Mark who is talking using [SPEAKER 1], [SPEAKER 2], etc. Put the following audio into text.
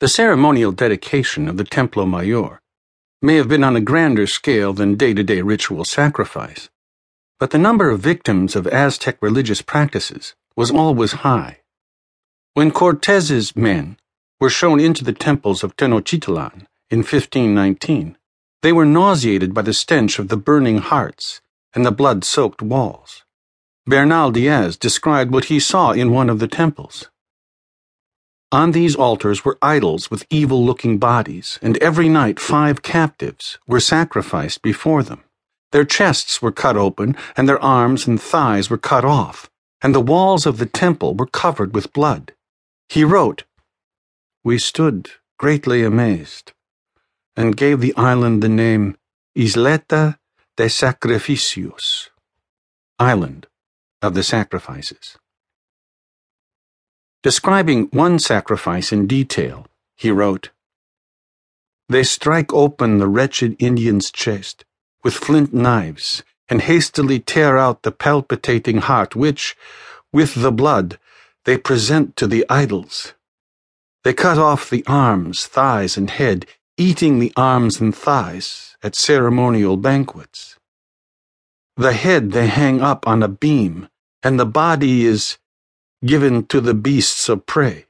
[SPEAKER 1] The ceremonial dedication of the Templo Mayor may have been on a grander scale than day to day ritual sacrifice, but the number of victims of Aztec religious practices was always high. When Cortez's men were shown into the temples of Tenochtitlan in 1519, they were nauseated by the stench of the burning hearts and the blood soaked walls. Bernal Diaz described what he saw in one of the temples. On these altars were idols with evil looking bodies, and every night five captives were sacrificed before them. Their chests were cut open, and their arms and thighs were cut off, and the walls of the temple were covered with blood. He wrote, We stood greatly amazed, and gave the island the name Isleta de Sacrificios, Island of the Sacrifices. Describing one sacrifice in detail, he wrote, They strike open the wretched Indian's chest with flint knives and hastily tear out the palpitating heart which, with the blood, they present to the idols. They cut off the arms, thighs, and head, eating the arms and thighs at ceremonial banquets. The head they hang up on a beam, and the body is given to the beasts of prey.